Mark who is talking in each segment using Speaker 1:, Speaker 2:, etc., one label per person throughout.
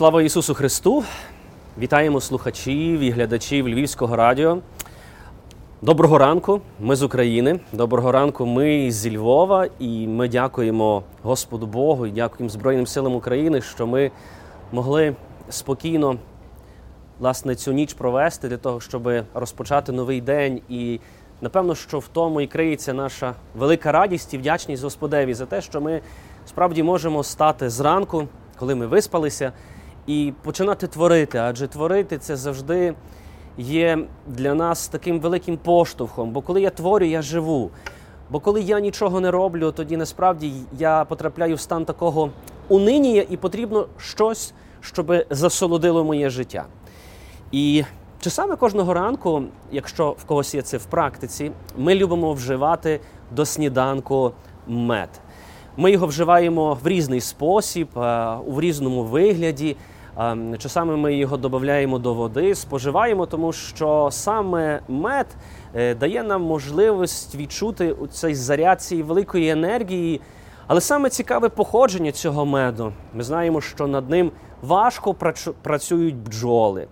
Speaker 1: Слава Ісусу Христу! Вітаємо слухачів і глядачів Львівського радіо. Доброго ранку, ми з України. Доброго ранку, ми зі Львова, і ми дякуємо Господу Богу і дякуємо Збройним силам України, що ми могли спокійно власне цю ніч провести для того, щоб розпочати новий день. І напевно, що в тому і криється наша велика радість і вдячність Господеві за те, що ми справді можемо стати зранку, коли ми виспалися, і починати творити. Адже творити це завжди є для нас таким великим поштовхом. Бо коли я творю, я живу. Бо коли я нічого не роблю, тоді насправді я потрапляю в стан такого унинія, і потрібно щось, щоб засолодило моє життя. І часами кожного ранку, якщо в когось є це в практиці, ми любимо вживати до сніданку мед. Ми його вживаємо в різний спосіб, у різному вигляді. Часами ми його додаємо до води, споживаємо, тому що саме мед е, дає нам можливість відчути цей заряд цієї великої енергії. Але саме цікаве походження цього меду. Ми знаємо, що над ним важко працюють бджоли.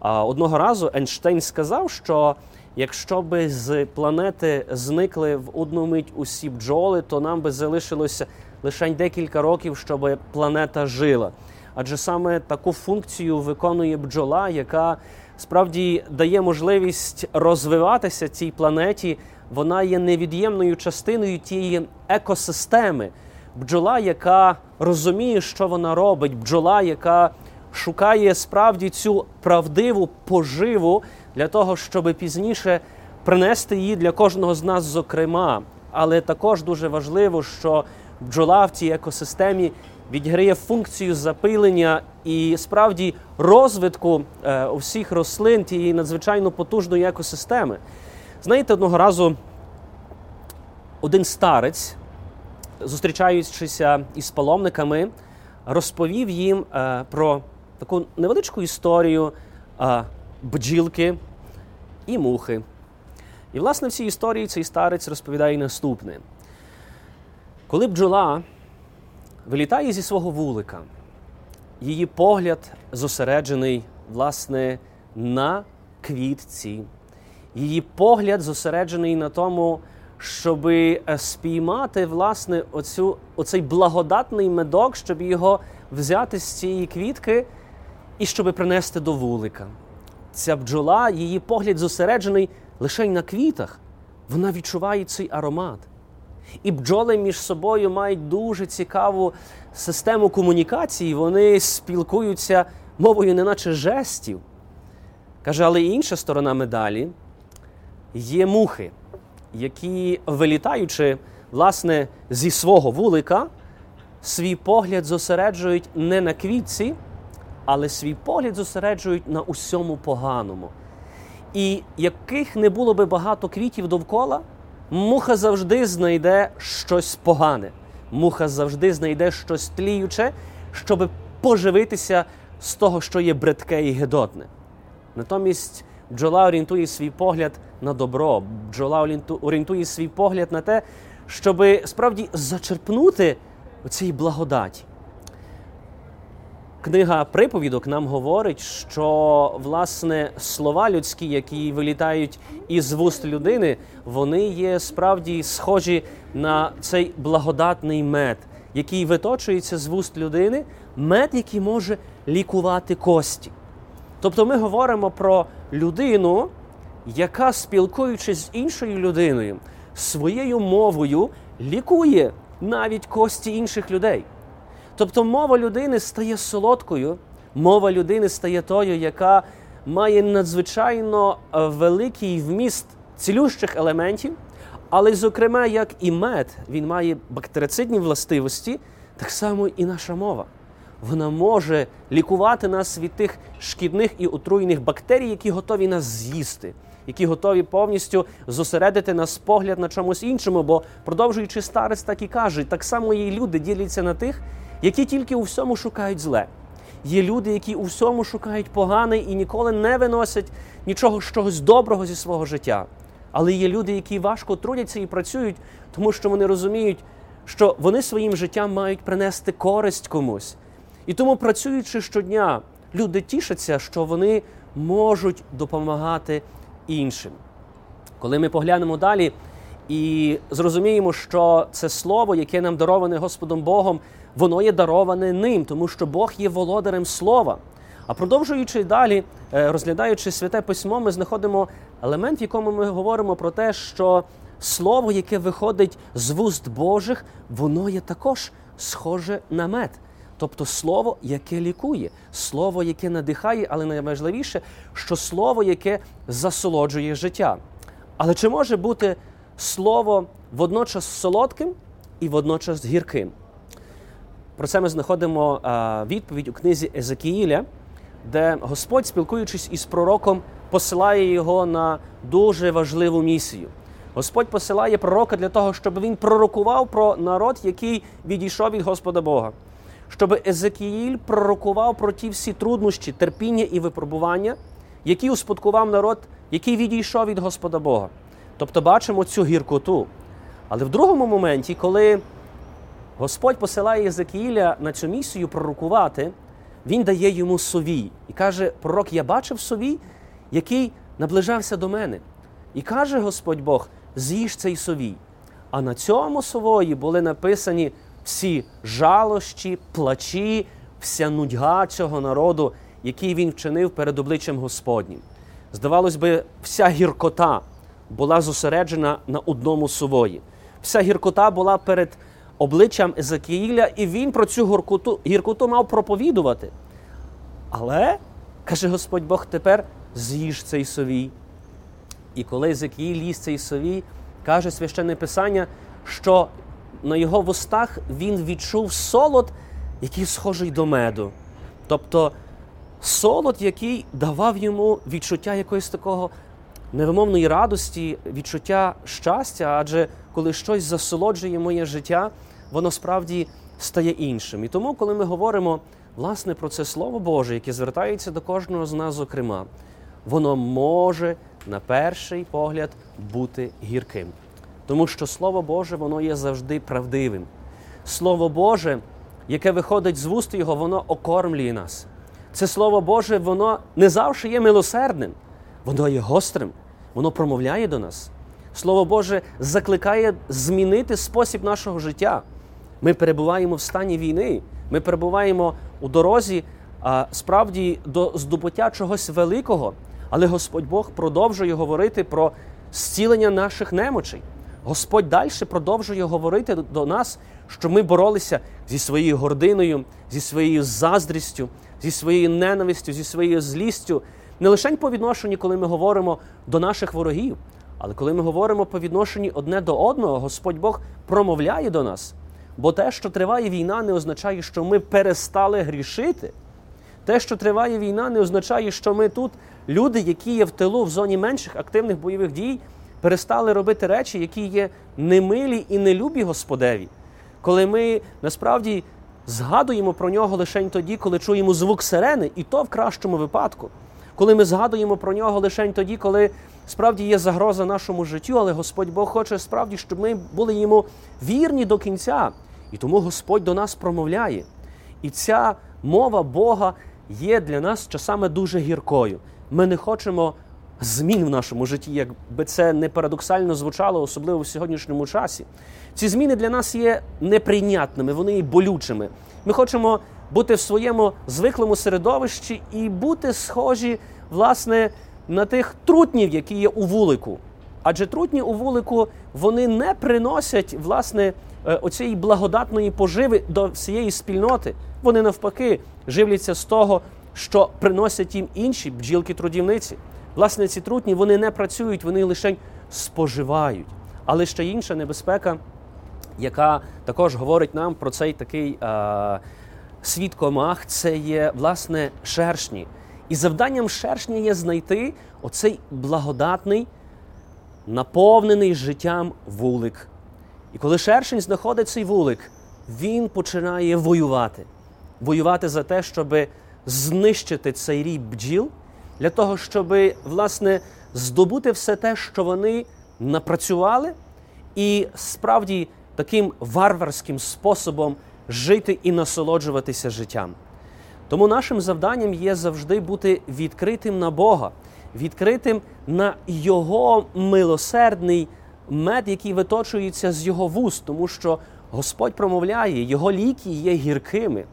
Speaker 1: Одного разу Ейнштейн сказав, що якщо би з планети зникли в одну мить усі бджоли, то нам би залишилося лише декілька років, щоб планета жила. Адже саме таку функцію виконує бджола, яка справді дає можливість розвиватися цій планеті. Вона є невід'ємною частиною тієї екосистеми. Бджола, яка розуміє, що вона робить, бджола, яка шукає справді цю правдиву поживу для того, щоб пізніше принести її для кожного з нас, зокрема. Але також дуже важливо, що бджола в цій екосистемі відіграє функцію запилення і справді розвитку е, усіх рослин тієї надзвичайно потужної екосистеми. Знаєте, одного разу один старець, зустрічаючися із паломниками, розповів їм е, про таку невеличку історію е, бджілки і мухи. І, власне, в цій історії цей старець розповідає наступне: коли бджола вилітає зі свого вулика. Її погляд зосереджений, власне, на квітці. Її погляд зосереджений на тому, щоб е, спіймати власне, оцю, оцей благодатний медок, щоб його взяти з цієї квітки і щоб принести до вулика. Ця бджола, її погляд зосереджений лише на квітах. Вона відчуває цей аромат. І бджоли між собою мають дуже цікаву систему комунікації. Вони спілкуються мовою, неначе жестів. Каже, але інша сторона медалі є мухи, які, вилітаючи власне, зі свого вулика, свій погляд зосереджують не на квітці, але свій погляд зосереджують на усьому поганому. І яких не було би багато квітів довкола. Муха завжди знайде щось погане. Муха завжди знайде щось тліюче, щоб поживитися з того, що є бридке і гедотне. Натомість бджола орієнтує свій погляд на добро, бджола орієнтує свій погляд на те, щоб справді зачерпнути цієї благодаті. Книга приповідок нам говорить, що власне слова людські, які вилітають із вуст людини, вони є справді схожі на цей благодатний мед, який виточується з вуст людини, мед, який може лікувати кості. Тобто ми говоримо про людину, яка, спілкуючись з іншою людиною, своєю мовою лікує навіть кості інших людей. Тобто мова людини стає солодкою, мова людини стає тою, яка має надзвичайно е, великий вміст цілющих елементів, але, зокрема, як і мед, він має бактерицидні властивості, так само і наша мова. Вона може лікувати нас від тих шкідних і отруйних бактерій, які готові нас з'їсти, які готові повністю зосередити нас погляд на чомусь іншому. Бо продовжуючи старець, так і каже, так само і люди діляться на тих які тільки у всьому шукають зле. Є люди, які у всьому шукають погане і ніколи не виносять нічого чогось доброго зі свого життя. Але є люди, які важко трудяться і працюють, тому що вони розуміють, що вони своїм життям мають принести користь комусь. І тому, працюючи щодня, люди тішаться, що вони можуть допомагати іншим. Коли ми поглянемо далі і зрозуміємо, що це слово, яке нам дароване Господом Богом, воно є дароване ним, тому що Бог є володарем слова. А продовжуючи далі, е, розглядаючи святе письмо, ми знаходимо елемент, в якому ми говоримо про те, що слово, яке виходить з вуст Божих, воно є також схоже на мед. Тобто слово, яке лікує, слово, яке надихає, але найважливіше, що слово, яке засолоджує життя. Але чи може бути слово водночас солодким і водночас гірким? Про це ми знаходимо відповідь у книзі Езекіїля, де Господь, спілкуючись із пророком, посилає його на дуже важливу місію. Господь посилає пророка для того, щоб він пророкував про народ, який відійшов від Господа Бога, щоб Езекіїль пророкував про ті всі труднощі, терпіння і випробування, які успадкував народ, який відійшов від Господа Бога. Тобто бачимо цю гіркоту. Але в другому моменті, коли Господь посилає Єзекіїля на цю місію пророкувати, він дає йому совій. І каже: Пророк, я бачив совій, який наближався до мене. І каже Господь Бог: з'їж цей совій. А на цьому сової були написані всі жалощі, плачі, вся нудьга цього народу, який він вчинив перед обличчям Господнім. Здавалось би, вся гіркота була зосереджена на одному сової. Вся гіркота була перед обличчям Езекіїля, і він про цю гіркоту, гіркоту мав проповідувати. Але, каже Господь Бог, тепер з'їж цей совій. І коли Езекіїль їсть цей совій, каже священне Писання, що на його вустах він відчув солод, який схожий до меду. Тобто солод, який давав йому відчуття якоїсь такого невимовної радості, відчуття щастя, адже коли щось засолоджує моє життя, воно справді стає іншим. І тому, коли ми говоримо власне про це Слово Боже, яке звертається до кожного з нас, зокрема, воно може на перший погляд бути гірким. Тому що Слово Боже, воно є завжди правдивим. Слово Боже, яке виходить з вуст Його, воно окормлює нас. Це Слово Боже, воно не завжди є милосердним, воно є гострим, воно промовляє до нас. Слово Боже закликає змінити спосіб нашого життя. Ми перебуваємо в стані війни, ми перебуваємо у дорозі а, справді до здобуття чогось великого, але Господь Бог продовжує говорити про зцілення наших немочей. Господь далі продовжує говорити до нас, що ми боролися зі своєю гординою, зі своєю заздрістю, зі своєю ненавистю, зі своєю злістю, не лише по відношенню, коли ми говоримо до наших ворогів, але коли ми говоримо по відношенню одне до одного, Господь Бог промовляє до нас. Бо те, що триває війна, не означає, що ми перестали грішити. Те, що триває війна, не означає, що ми тут, люди, які є в тилу в зоні менших активних бойових дій, перестали робити речі, які є немилі і нелюбі Господеві. Коли ми насправді згадуємо про нього лише тоді, коли чуємо звук сирени, і то в кращому випадку. Коли ми згадуємо про нього лише тоді, коли справді є загроза нашому життю, але Господь Бог хоче справді, щоб ми були йому вірні до кінця. І тому Господь до нас промовляє. І ця мова Бога є для нас часами дуже гіркою. Ми не хочемо змін в нашому житті, якби це не парадоксально звучало, особливо в сьогоднішньому часі. Ці зміни для нас є неприйнятними, вони є болючими. Ми хочемо бути в своєму звиклому середовищі і бути схожі, власне, на тих трутнів, які є у вулику. Адже трутні у вулику вони не приносять власне е, оцієї благодатної поживи до всієї спільноти. Вони навпаки живляться з того, що приносять їм інші бджілки-трудівниці. Власне, ці трутні вони не працюють, вони лише споживають. Але ще інша небезпека, яка також говорить нам про цей такий е, світ комах, це є власне шершні. І завданням шершня є знайти оцей благодатний, наповнений життям вулик. І коли шершень знаходить цей вулик, він починає воювати. Воювати за те, щоб знищити цей рій бджіл, для того, щоб власне здобути все те, що вони напрацювали, і справді таким варварським способом жити і насолоджуватися життям. Тому нашим завданням є завжди бути відкритим на Бога, відкритим на Його милосердний мед, який виточується з Його вуст, тому що Господь промовляє, Його ліки є гіркими.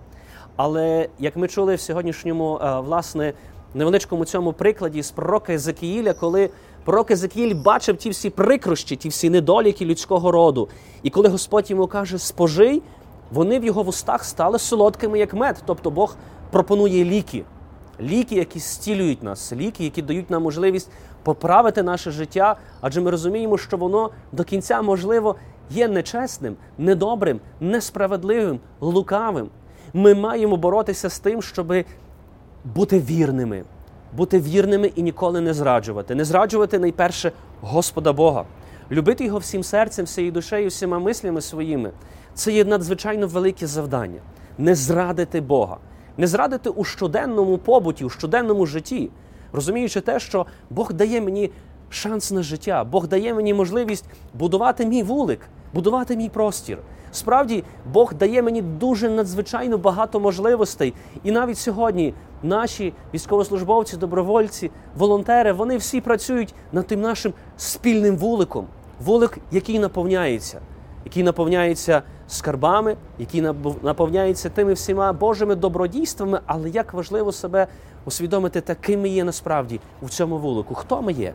Speaker 1: Але як ми чули в сьогоднішньому е, власне невеличкому цьому прикладі з пророка Езекіїля, коли пророк Езекіїль бачив ті всі прикрощі, ті всі недоліки людського роду, і коли Господь йому каже спожий, вони в його вустах стали солодкими, як мед. Тобто Бог пропонує ліки, ліки, які зцілюють нас, ліки, які дають нам можливість поправити наше життя, адже ми розуміємо, що воно до кінця, можливо, є нечесним, недобрим, несправедливим, лукавим. Ми маємо боротися з тим, щоб бути вірними, бути вірними і ніколи не зраджувати. Не зраджувати найперше Господа Бога, любити його всім серцем, всією душею, всіма мислями своїми. Це є надзвичайно велике завдання. Не зрадити Бога, не зрадити у щоденному побуті, у щоденному житті, розуміючи те, що Бог дає мені шанс на життя, Бог дає мені можливість будувати мій вулик, будувати мій простір. Справді, Бог дає мені дуже надзвичайно багато можливостей. І навіть сьогодні наші військовослужбовці, добровольці, волонтери, вони всі працюють над тим нашим спільним вуликом. Вулик, який наповняється, який наповняється скарбами, який наповняється тими всіма Божими добродійствами, але як важливо себе усвідомити, таким ми є насправді у цьому вулику. Хто ми є?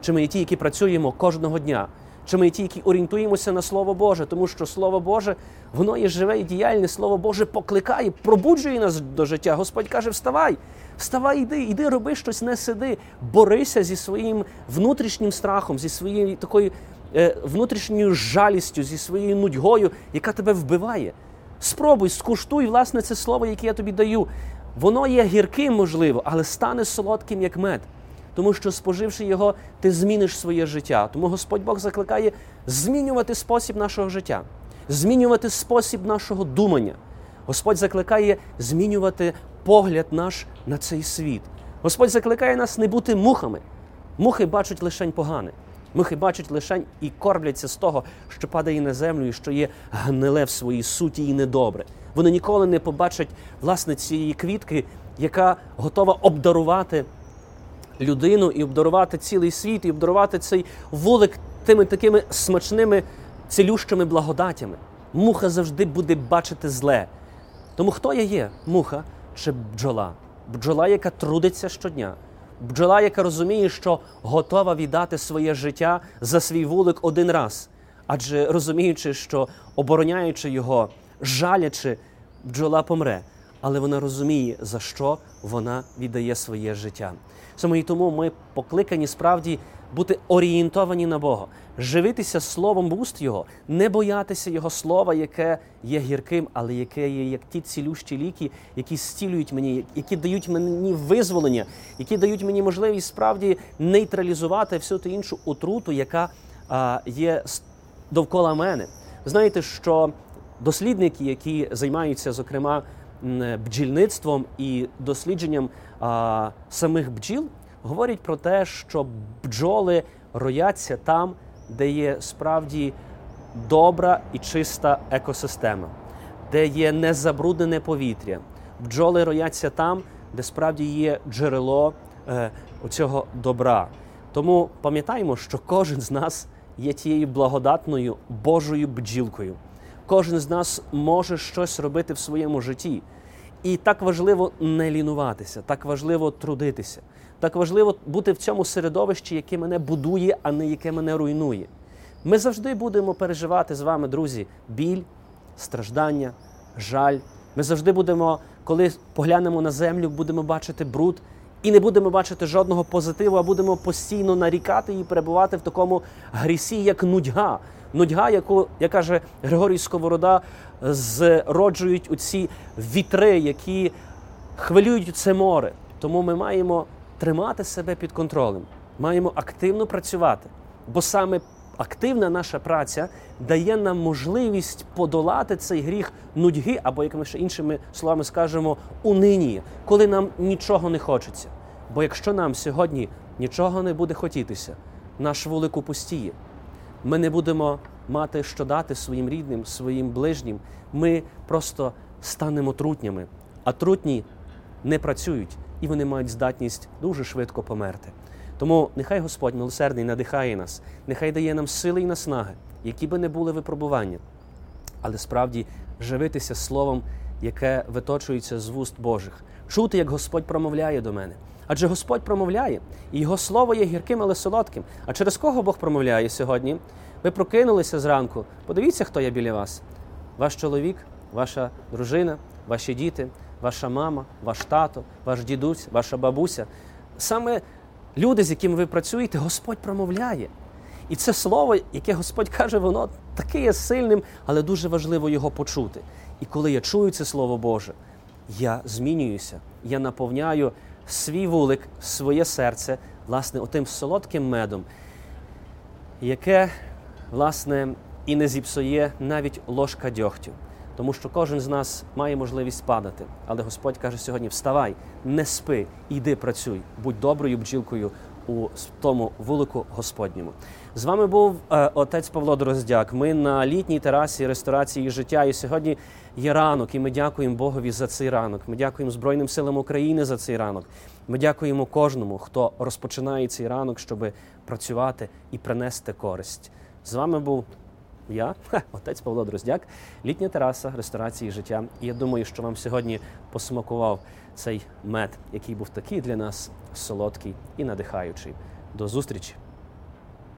Speaker 1: Чи ми є ті, які працюємо кожного дня? Чи ми ті, які орієнтуємося на Слово Боже, тому що Слово Боже, воно є живе і діяльне, Слово Боже покликає, пробуджує нас до життя. Господь каже: Вставай, вставай, іди, іди, роби щось, не сиди, борися зі своїм внутрішнім страхом, зі своєю такою е, внутрішньою жалістю, зі своєю нудьгою, яка тебе вбиває. Спробуй, скуштуй, власне, це слово, яке я тобі даю. Воно є гірким, можливо, але стане солодким, як мед тому що, споживши його, ти зміниш своє життя. Тому Господь Бог закликає змінювати спосіб нашого життя, змінювати спосіб нашого думання. Господь закликає змінювати погляд наш на цей світ. Господь закликає нас не бути мухами. Мухи бачать лишень погане. Мухи бачать лишень і кормляться з того, що падає на землю, і що є гниле в своїй суті і недобре. Вони ніколи не побачать власне цієї квітки, яка готова обдарувати людину і обдарувати цілий світ, і обдарувати цей вулик тими такими смачними цілющими благодатями. Муха завжди буде бачити зле. Тому хто я є? Муха чи бджола? Бджола, яка трудиться щодня. Бджола, яка розуміє, що готова віддати своє життя за свій вулик один раз. Адже розуміючи, що обороняючи його, жалячи, бджола помре. Але вона розуміє, за що вона віддає своє життя. Саме і тому ми покликані справді бути орієнтовані на Бога, живитися словом уст Його, не боятися Його слова, яке є гірким, але яке є як ті цілющі ліки, які зцілюють мені, які дають мені визволення, які дають мені можливість справді нейтралізувати всю ту іншу отруту, яка а, є довкола мене. Знаєте, що дослідники, які займаються, зокрема, бджільництвом і дослідженням а, самих бджіл говорять про те, що бджоли рояться там, де є справді добра і чиста екосистема, де є незабруднене повітря. Бджоли рояться там, де справді є джерело е, оцього добра. Тому пам'ятаємо, що кожен з нас є тією благодатною Божою бджілкою. Кожен з нас може щось робити в своєму житті. І так важливо не лінуватися, так важливо трудитися, так важливо бути в цьому середовищі, яке мене будує, а не яке мене руйнує. Ми завжди будемо переживати з вами, друзі, біль, страждання, жаль. Ми завжди будемо, коли поглянемо на землю, будемо бачити бруд і не будемо бачити жодного позитиву, а будемо постійно нарікати і перебувати в такому грісі, як нудьга. Нудьга, яку, як каже Григорій Сковорода, зроджують оці вітри, які хвилюють це море. Тому ми маємо тримати себе під контролем, маємо активно працювати, бо саме активна наша праця дає нам можливість подолати цей гріх нудьги, або, як ми ще іншими словами скажемо, унині, коли нам нічого не хочеться. Бо якщо нам сьогодні нічого не буде хотітися, наш вулик опустіє, ми не будемо мати що дати своїм рідним, своїм ближнім. Ми просто станемо трутнями. А трутні не працюють, і вони мають здатність дуже швидко померти. Тому нехай Господь милосердний надихає нас, нехай дає нам сили і наснаги, які би не були випробування, але справді живитися словом, яке виточується з вуст Божих, чути, як Господь промовляє до мене. Адже Господь промовляє, і Його слово є гірким, але солодким. А через кого Бог промовляє сьогодні? Ви прокинулися зранку. Подивіться, хто є біля вас: ваш чоловік, ваша дружина, ваші діти, ваша мама, ваш тато, ваш дідусь, ваша бабуся. Саме люди, з якими ви працюєте, Господь промовляє. І це слово, яке Господь каже, воно таке є сильним, але дуже важливо його почути. І коли я чую це Слово Боже, я змінююся, я наповняю свій вулик, своє серце, власне, отим солодким медом, яке, власне, і не зіпсує навіть ложка дьогтю. Тому що кожен з нас має можливість падати. Але Господь каже сьогодні: вставай, не спи, йди працюй, будь доброю бджілкою у тому вулику Господньому. З вами був е, отець Павло Дроздяк. Ми на літній терасі ресторації життя. І сьогодні є ранок, і ми дякуємо Богові за цей ранок. Ми дякуємо Збройним силам України за цей ранок. Ми дякуємо кожному, хто розпочинає цей ранок, щоб працювати і принести користь. З вами був я, отець Павло Дроздяк, літня тераса ресторації життя. І я думаю, що вам сьогодні посмакував цей мед, який був такий для нас солодкий і надихаючий. До зустрічі!